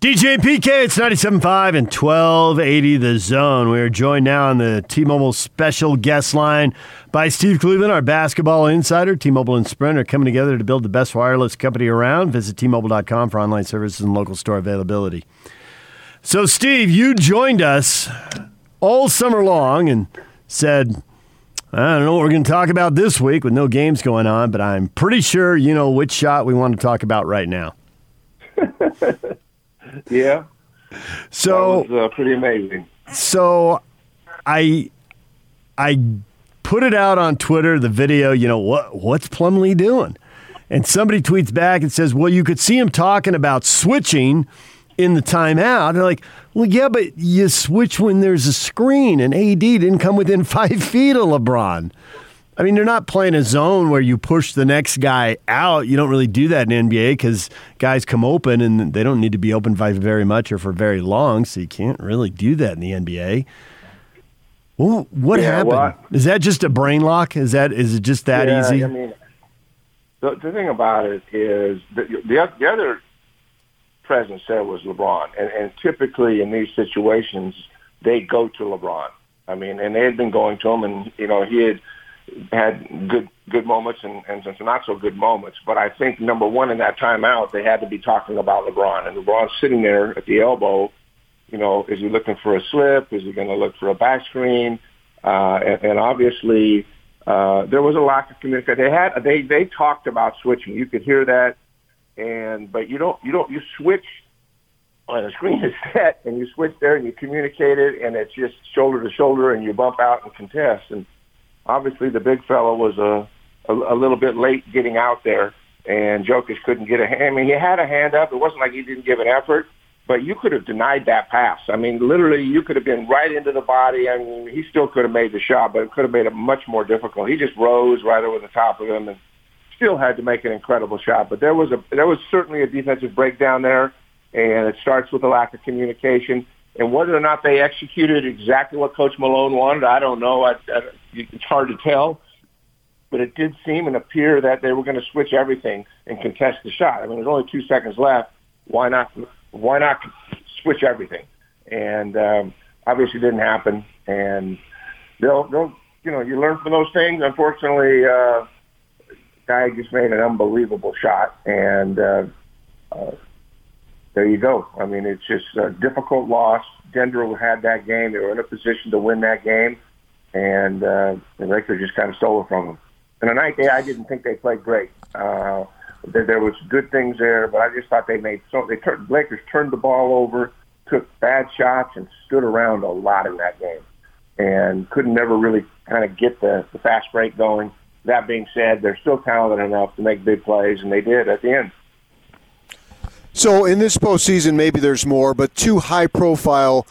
DJ PK, it's 97.5 and 1280 The Zone. We are joined now on the T-Mobile special guest line by Steve Cleveland, our basketball insider. T-Mobile and Sprint are coming together to build the best wireless company around. Visit T-Mobile.com for online services and local store availability. So, Steve, you joined us all summer long and said, I don't know what we're going to talk about this week with no games going on, but I'm pretty sure you know which shot we want to talk about right now. Yeah. So that was, uh, pretty amazing. So I I put it out on Twitter the video, you know, what what's Plumlee doing? And somebody tweets back and says, "Well, you could see him talking about switching in the timeout." They're like, "Well, yeah, but you switch when there's a screen and AD didn't come within 5 feet of LeBron." I mean, you're not playing a zone where you push the next guy out. You don't really do that in NBA because guys come open and they don't need to be open by very much or for very long, so you can't really do that in the NBA. Well, what Yeah, happened? well, I- is that just a brain lock? Is that is it just that yeah, easy? I mean, the, the thing about it is the, the, the other presence there was LeBron, and, and typically in these situations they go to LeBron. I mean, and they had been going to him, and you know he had had good good moments and, and some not so good moments. But I think number one in that timeout, they had to be talking about LeBron, and LeBron's sitting there at the elbow. You know, is he looking for a slip? Is he going to look for a back screen? Uh, and, and obviously, uh, there was a lack of communication. They had they they talked about switching. You could hear that, and but you don't you don't you switch when the screen is set and you switch there and you communicate it and it's just shoulder to shoulder and you bump out and contest and obviously the big fellow was a a, a little bit late getting out there and Jokic couldn't get a hand. I mean he had a hand up. It wasn't like he didn't give an effort, but you could have denied that pass. I mean literally you could have been right into the body. I mean he still could have made the shot, but it could have made it much more difficult. He just rose right over the top of him and still had to make an incredible shot. But there was a there was certainly a defensive breakdown there, and it starts with a lack of communication. And whether or not they executed exactly what Coach Malone wanted, I don't know. I, I, it's hard to tell. But it did seem and appear that they were going to switch everything and contest the shot. I mean, there's only two seconds left. Why not? Why not switch everything? And um, obviously, didn't happen. And they'll, they'll, you know, you learn from those things. Unfortunately, uh, guy just made an unbelievable shot, and uh, uh, there you go. I mean, it's just a difficult loss. Denver had that game; they were in a position to win that game, and uh, the Lakers just kind of stole it from them. And tonight, they I didn't think they played great. Uh, there, there was good things there, but I just thought they made so they turned Lakers turned the ball over, took bad shots, and stood around a lot in that game, and couldn't never really kind of get the, the fast break going. That being said, they're still talented enough to make big plays, and they did at the end. So in this postseason, maybe there's more, but two high-profile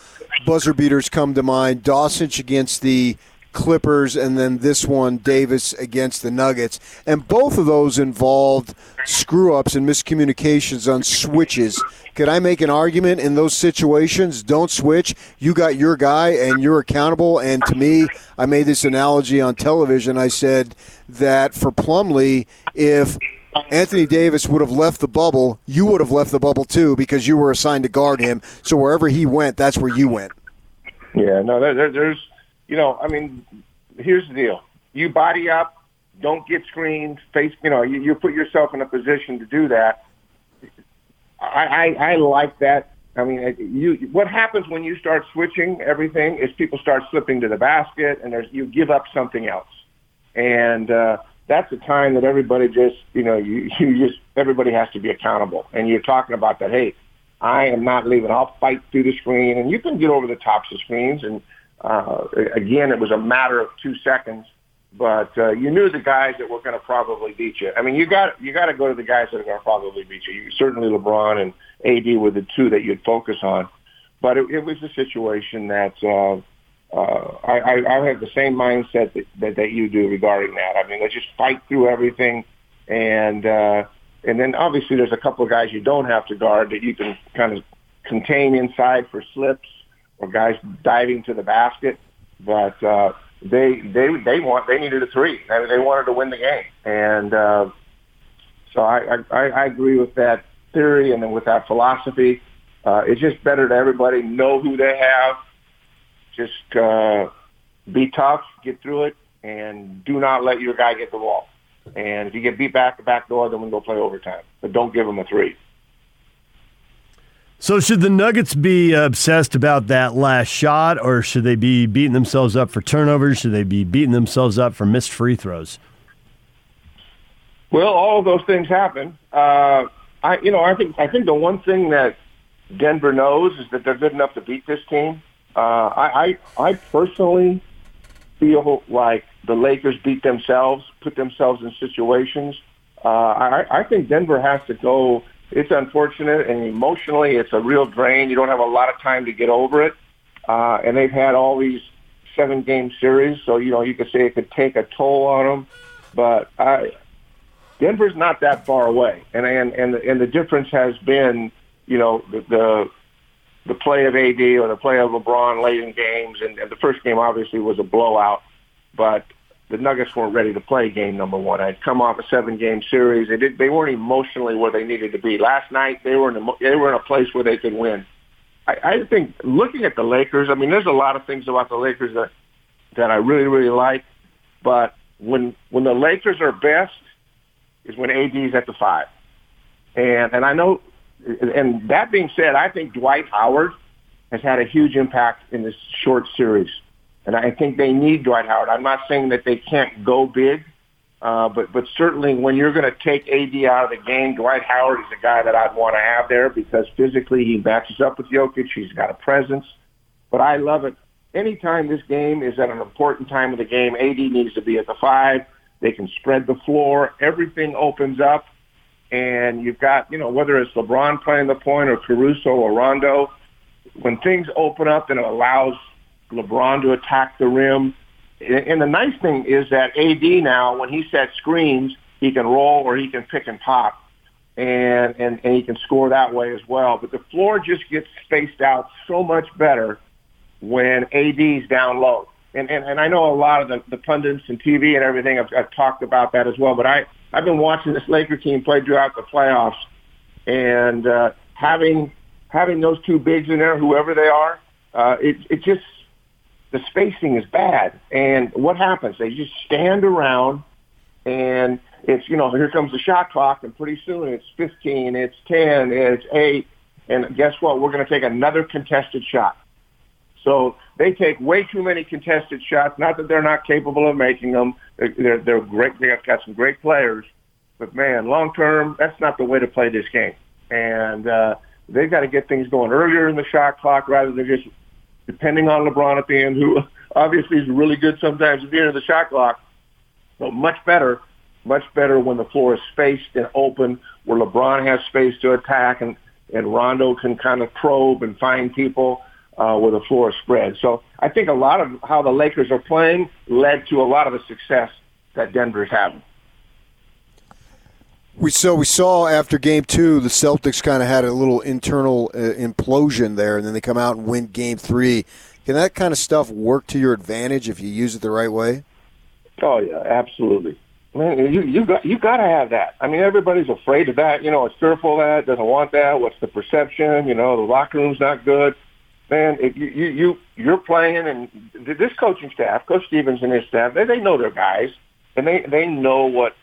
buzzer beaters come to mind: Doncic's against the Clippers, and then this one, Davis against the Nuggets. And both of those involved screw-ups and miscommunications on switches. Could I make an argument in those situations? Don't switch. You got your guy, and you're accountable. And to me, I made this analogy on television. I said that for Plumlee, if Anthony Davis would have left the bubble, you would have left the bubble too because you were assigned to guard him. So wherever he went, that's where you went. Yeah, no, there, there, there's, you know, I mean, here's the deal: you body up, don't get screened, face, you know, you, you put yourself in a position to do that. I, I, I like that. I mean, you, what happens when you start switching everything is people start slipping to the basket, and there's you give up something else, and uh, that's a time that everybody just, you know, you, you just everybody has to be accountable, and you're talking about that. Hey, I am not leaving. I'll fight through the screen, and you can get over the tops of screens. And uh, again, it was a matter of two seconds, but uh, you knew the guys that were going to probably beat you. I mean, you got you got to go to the guys that are going to probably beat you. you. Certainly, LeBron and AD were the two that you'd focus on. But it, it was a situation that uh, uh, I, I, I have the same mindset that, that that you do regarding that. I mean, let's just fight through everything, and uh, and then obviously there's a couple of guys you don't have to guard that you can kind of contain inside for slips or guys diving to the basket. But uh, they they they want they needed a three. They, they wanted to win the game, and uh, so I, I I agree with that theory and then with that philosophy. Uh, it's just better to everybody know who they have. Just uh, be tough, get through it, and do not let your guy get the ball. And if you get beat back the back door, then we go play overtime. But don't give them a three. So should the Nuggets be obsessed about that last shot, or should they be beating themselves up for turnovers? Should they be beating themselves up for missed free throws? Well, all of those things happen. Uh, I, you know, I think I think the one thing that Denver knows is that they're good enough to beat this team. Uh, I, I, I personally feel like the Lakers beat themselves, put themselves in situations. Uh, I, I think Denver has to go. It's unfortunate, and emotionally, it's a real drain. You don't have a lot of time to get over it, uh, and they've had all these seven-game series, so you know you could say it could take a toll on them. But I, Denver's not that far away, and and and and the difference has been, you know, the, the the play of AD or the play of LeBron late in games, and, and the first game obviously was a blowout, but the Nuggets weren't ready to play game number one. I'd come off a seven-game series. They did. They weren't emotionally where they needed to be. Last night, they were in a, they were in a place where they could win. I, I think looking at the Lakers, I mean, there's a lot of things about the Lakers that that I really really like, but when when the Lakers are best is when AD's at the five. And and I know, and that being said, I think Dwight Howard has had a huge impact in this short series, and I think they need Dwight Howard. I'm not saying that they can't go big, uh, but but certainly when you're going to take AD out of the game, Dwight Howard is a guy that I'd want to have there because physically he matches up with Jokic. He's got a presence, but I love it. Anytime this game is at an important time of the game, AD needs to be at the five. They can spread the floor. Everything opens up. And you've got, you know, whether it's LeBron playing the point or Caruso or Rondo, when things open up, and it allows LeBron to attack the rim. And the nice thing is that AD now, when he sets screens, he can roll or he can pick and pop. And, and, and he can score that way as well. But the floor just gets spaced out so much better when AD's down low and, and, and I know a lot of the, the pundits and TV and everything have, have talked about that as well. But I, I've been watching this Laker team play throughout the playoffs, and uh, having having those two bigs in there, whoever they are, uh, it it just the spacing is bad. And what happens? They just stand around, and it's you know here comes the shot clock, and pretty soon it's 15, it's 10, it's eight, and guess what? We're going to take another contested shot. So they take way too many contested shots. Not that they're not capable of making them. They're, they're great. They've got some great players. But man, long term, that's not the way to play this game. And uh, they've got to get things going earlier in the shot clock rather than just depending on LeBron at the end, who obviously is really good sometimes at the end of the shot clock. So much better, much better when the floor is spaced and open, where LeBron has space to attack and and Rondo can kind of probe and find people uh, where the floor is spread. So I think a lot of how the Lakers are playing led to a lot of the success that Denver's having. We so we saw after Game Two, the Celtics kind of had a little internal uh, implosion there, and then they come out and win Game Three. Can that kind of stuff work to your advantage if you use it the right way? Oh yeah, absolutely. Man, you you got you got to have that. I mean, everybody's afraid of that. You know, it's fearful of that, doesn't want that. What's the perception? You know, the locker room's not good man, if you, you, you, you're playing and this coaching staff, Coach Stevens and his staff, they, they know their guys and they, they know what,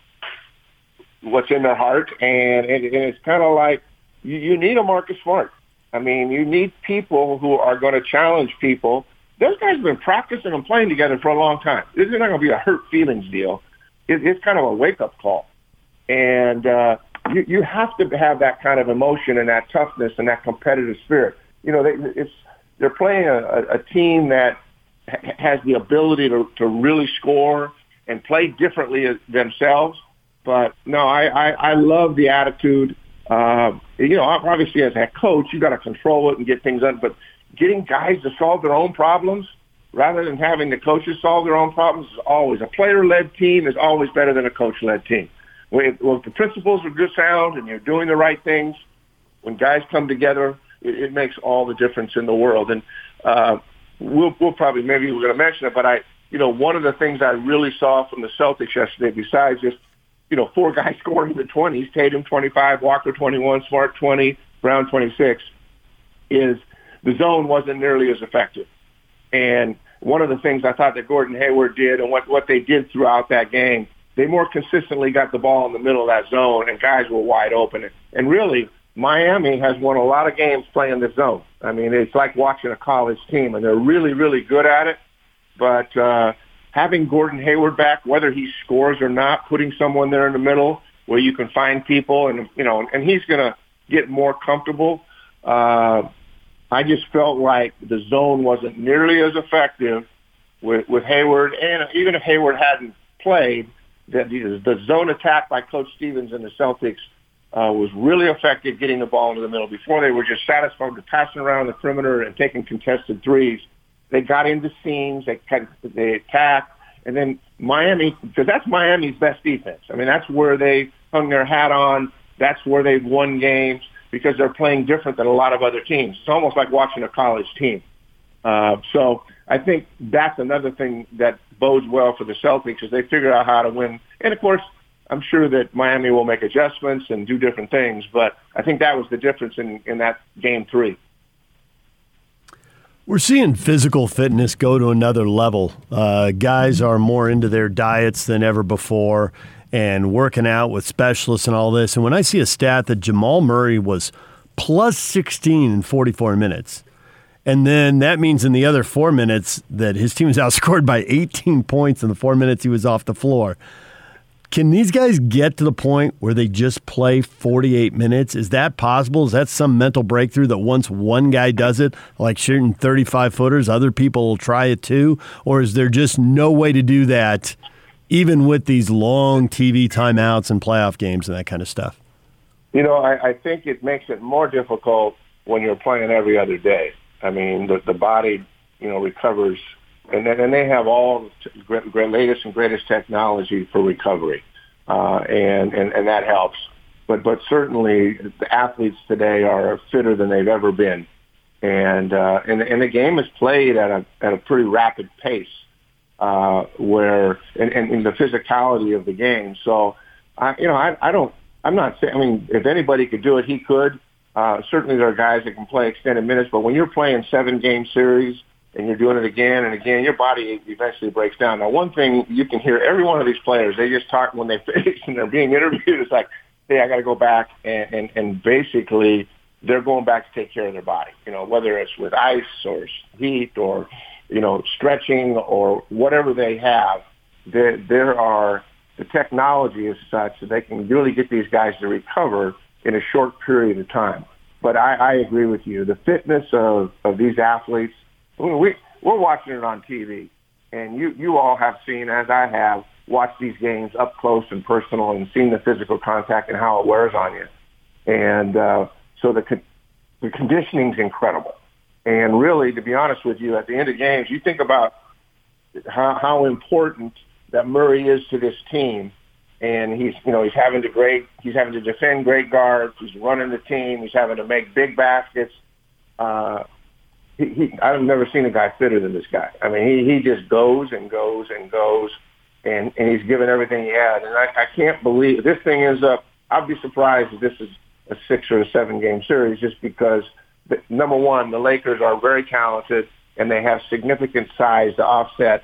what's in their heart. And, and, and it's kind of like you, you need a Marcus Smart. I mean, you need people who are going to challenge people. Those guys have been practicing and playing together for a long time. This is not going to be a hurt feelings deal. It, it's kind of a wake up call. And, uh, you, you have to have that kind of emotion and that toughness and that competitive spirit. You know, they, it's they're playing a, a team that has the ability to, to really score and play differently themselves. But no, I, I, I love the attitude. Uh, you know, obviously as a coach, you got to control it and get things done. But getting guys to solve their own problems rather than having the coaches solve their own problems is always a player-led team is always better than a coach-led team. When, when the principles are good sound and you're doing the right things, when guys come together, it, it makes all the difference in the world. And uh, we'll, we'll probably maybe we're going to mention it, but I, you know, one of the things I really saw from the Celtics yesterday, besides just you know four guys scoring in the twenties, Tatum twenty five, Walker twenty one, Smart twenty, Brown twenty six. is the zone wasn't nearly as effective. And one of the things I thought that Gordon Hayward did and what, what they did throughout that game, they more consistently got the ball in the middle of that zone and guys were wide open. And really, Miami has won a lot of games playing the zone. I mean, it's like watching a college team and they're really, really good at it. But, uh, having Gordon Hayward back, whether he scores or not, putting someone there in the middle where you can find people and, you know, and he's going to get more comfortable. Uh, I just felt like the zone wasn't nearly as effective with, with Hayward. And even if Hayward hadn't played, that the, the zone attack by Coach Stevens and the Celtics uh, was really effective getting the ball into the middle. Before they were just satisfied with passing around the perimeter and taking contested threes. They got into seams, they, they attacked, and then Miami, because that's Miami's best defense. I mean, that's where they hung their hat on. That's where they've won games because they're playing different than a lot of other teams. It's almost like watching a college team. Uh, so I think that's another thing that bodes well for the Celtics is they figure out how to win. And of course, I'm sure that Miami will make adjustments and do different things, but I think that was the difference in, in that game three. We're seeing physical fitness go to another level. Uh, guys are more into their diets than ever before and working out with specialists and all this. And when I see a stat that Jamal Murray was plus 16 in 44 minutes, and then that means in the other four minutes that his team was outscored by 18 points in the four minutes he was off the floor. Can these guys get to the point where they just play 48 minutes? Is that possible? Is that some mental breakthrough that once one guy does it, like shooting 35 footers, other people will try it too? Or is there just no way to do that, even with these long TV timeouts and playoff games and that kind of stuff? You know, I, I think it makes it more difficult when you're playing every other day. I mean, the, the body, you know, recovers and then and they have all the latest and greatest technology for recovery, uh, and, and and that helps. But but certainly the athletes today are fitter than they've ever been, and uh, and and the game is played at a at a pretty rapid pace, uh, where and, and, and the physicality of the game. So, I you know I I don't I'm not saying I mean if anybody could do it he could. Uh, certainly there are guys that can play extended minutes, but when you're playing seven game series and you're doing it again and again, your body eventually breaks down. Now, one thing you can hear every one of these players, they just talk when they finish and they're being interviewed. It's like, hey, I got to go back and, and, and basically they're going back to take care of their body. You know, whether it's with ice or heat or, you know, stretching or whatever they have, there, there are, the technology is such that they can really get these guys to recover in a short period of time. But I, I agree with you. The fitness of, of these athletes, we we're watching it on TV, and you you all have seen, as I have, watched these games up close and personal, and seen the physical contact and how it wears on you. And uh, so the the conditioning's incredible. And really, to be honest with you, at the end of games, you think about how, how important that Murray is to this team. And he's, you know, he's having to great, he's having to defend great guards. He's running the team. He's having to make big baskets. Uh, he, he I've never seen a guy fitter than this guy. I mean, he he just goes and goes and goes, and and he's given everything he had. And I, I can't believe this thing is up. I'd be surprised if this is a six or a seven game series, just because the, number one, the Lakers are very talented and they have significant size to offset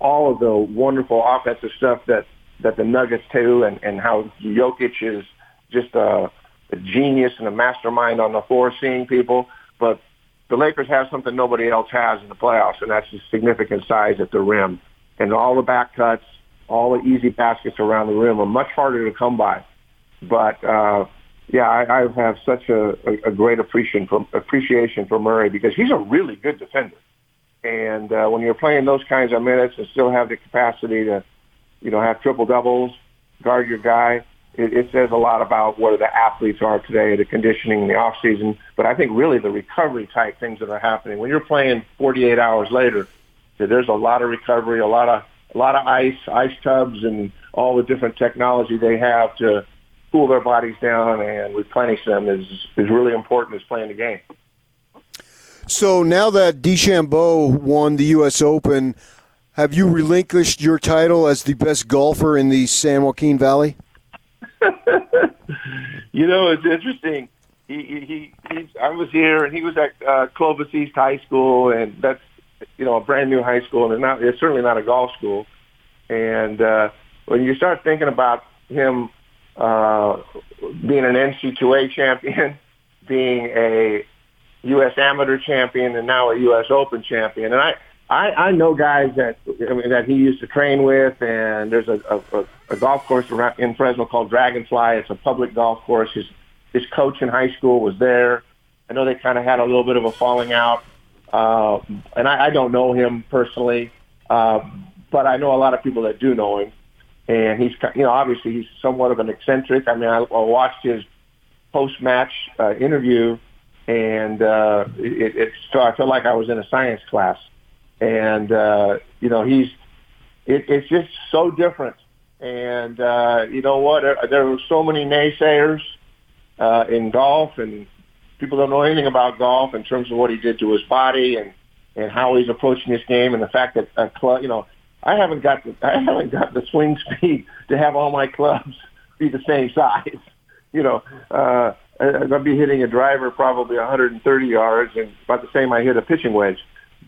all of the wonderful offensive stuff that that the Nuggets do, and and how Jokic is just a, a genius and a mastermind on the floor, seeing people. But the Lakers have something nobody else has in the playoffs, and that's the significant size at the rim. And all the back cuts, all the easy baskets around the rim are much harder to come by. But uh, yeah, I, I have such a, a, a great appreciation for, appreciation for Murray because he's a really good defender. And uh, when you're playing those kinds of minutes and still have the capacity to, you know, have triple doubles, guard your guy, it, it says a lot about where the athletes are today, the conditioning in the off season. But I think really the recovery type things that are happening when you're playing 48 hours later, there's a lot of recovery, a lot of a lot of ice, ice tubs, and all the different technology they have to cool their bodies down and replenish them is is really important as playing the game. So now that DeChambeau won the U.S. Open, have you relinquished your title as the best golfer in the San Joaquin Valley? you know, it's interesting. he, he, he he's, I was here and he was at uh, Clovis East High School, and that's you know a brand new high school, and it's not it's certainly not a golf school. And uh, when you start thinking about him uh, being an NCAA champion, being a U.S. Amateur champion, and now a U.S. Open champion, and I I, I know guys that I mean, that he used to train with, and there's a, a, a golf course around in Fresno called Dragonfly. It's a public golf course. His his coach in high school was there. I know they kind of had a little bit of a falling out, uh, and I, I don't know him personally, uh, but I know a lot of people that do know him. And he's, you know, obviously he's somewhat of an eccentric. I mean, I, I watched his post-match uh, interview, and uh, it, it, so I felt like I was in a science class and uh, you know he's it, it's just so different. And uh, you know what? There, there were so many naysayers uh, in golf, and people don't know anything about golf in terms of what he did to his body and and how he's approaching this game, and the fact that a club, you know, I haven't got the I haven't got the swing speed to have all my clubs be the same size. You know, uh, I'll be hitting a driver probably 130 yards, and about the same I hit a pitching wedge.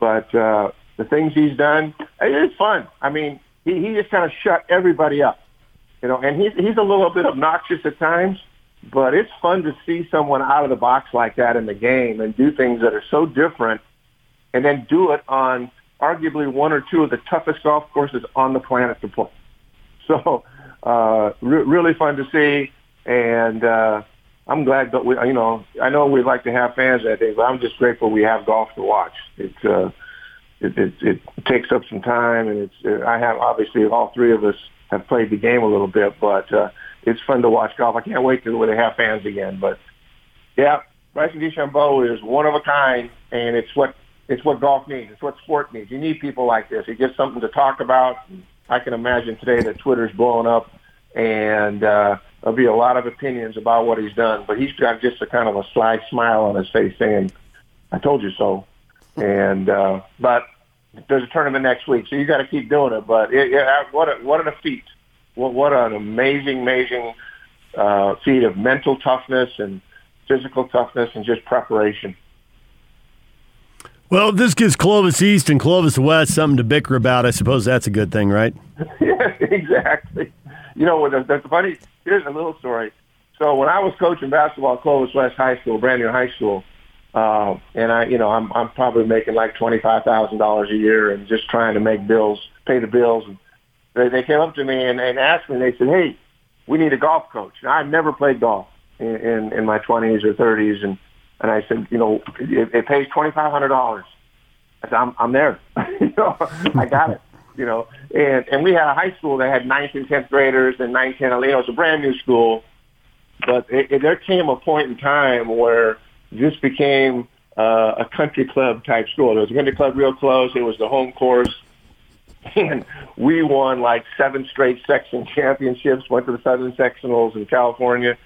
But uh, the things he's done. It's fun. I mean, he, he just kind of shut everybody up, you know, and he's, he's a little bit obnoxious at times, but it's fun to see someone out of the box like that in the game and do things that are so different and then do it on arguably one or two of the toughest golf courses on the planet to play. So, uh, re- really fun to see. And, uh, I'm glad that we, you know, I know we'd like to have fans that day, but I'm just grateful we have golf to watch. It's, uh, it, it, it takes up some time, and it's. Uh, I have obviously all three of us have played the game a little bit, but uh, it's fun to watch golf. I can't wait to when they have fans again. But yeah, Bryson DeChambeau is one of a kind, and it's what it's what golf needs. It's what sport needs. You need people like this. He gives something to talk about. I can imagine today that Twitter's blowing up, and uh, there'll be a lot of opinions about what he's done. But he's got just a kind of a sly smile on his face, saying, "I told you so." And uh, but there's a tournament next week, so you got to keep doing it. But it, it, what a, what a feat! What what an amazing, amazing uh, feat of mental toughness and physical toughness and just preparation. Well, this gives Clovis East and Clovis West something to bicker about. I suppose that's a good thing, right? yeah, exactly. You know, the, the funny. Here's a little story. So when I was coaching basketball at Clovis West High School, brand new high school, uh, and I, you know, I'm I'm probably making like twenty five thousand dollars a year, and just trying to make bills, pay the bills. And they they came up to me and, and asked me. They said, "Hey, we need a golf coach." And I've never played golf in in, in my twenties or thirties, and and I said, you know, it, it pays twenty five hundred dollars. I said, I'm I'm there. you know, I got it. You know, and and we had a high school that had ninth and tenth graders and ninth, and know, it was a brand new school. But it, it, there came a point in time where this became uh, a country club type school. There was a country club real close. It was the home course. And we won like seven straight section championships, went to the Southern Sectionals in California.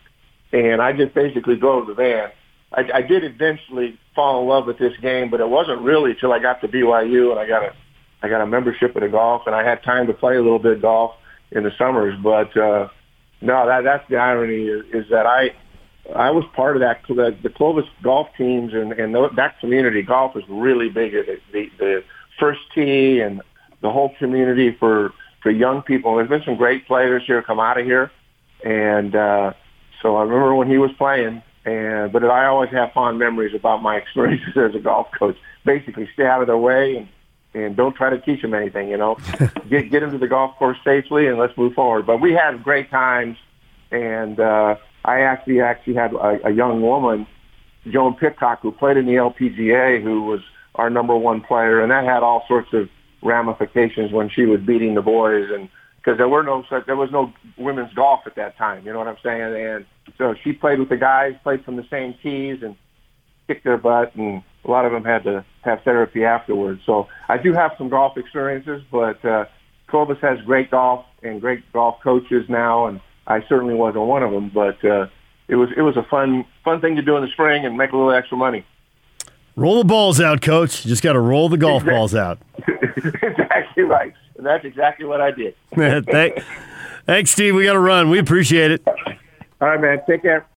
And I just basically drove the van. I, I did eventually fall in love with this game, but it wasn't really till I got to BYU and I got a, I got a membership at the golf and I had time to play a little bit of golf in the summers. But, uh, no, that, that's the irony is, is that I, I was part of that. The, the Clovis golf teams and, and that community golf is really big. The, the, the first tee and the whole community for for young people. There's been some great players here come out of here, and uh, so I remember when he was playing. And but I always have fond memories about my experiences as a golf coach. Basically, stay out of their way and and don't try to teach them anything. You know, get get them to the golf course safely and let's move forward. But we had great times, and uh, I actually actually had a, a young woman, Joan Pitcock, who played in the LPGA, who was our number one player, and that had all sorts of ramifications when she was beating the boys, and because there were no there was no women's golf at that time, you know what I'm saying? And so she played with the guys, played from the same tees, and kicked their butt, and a lot of them had to have therapy afterwards. So I do have some golf experiences, but uh, Clovis has great golf and great golf coaches now, and I certainly wasn't one of them, but uh, it was it was a fun fun thing to do in the spring and make a little extra money. Roll the balls out, coach. You just got to roll the golf exactly. balls out. exactly right. And that's exactly what I did. Thank, thanks, Steve. We got to run. We appreciate it. All right, man. Take care.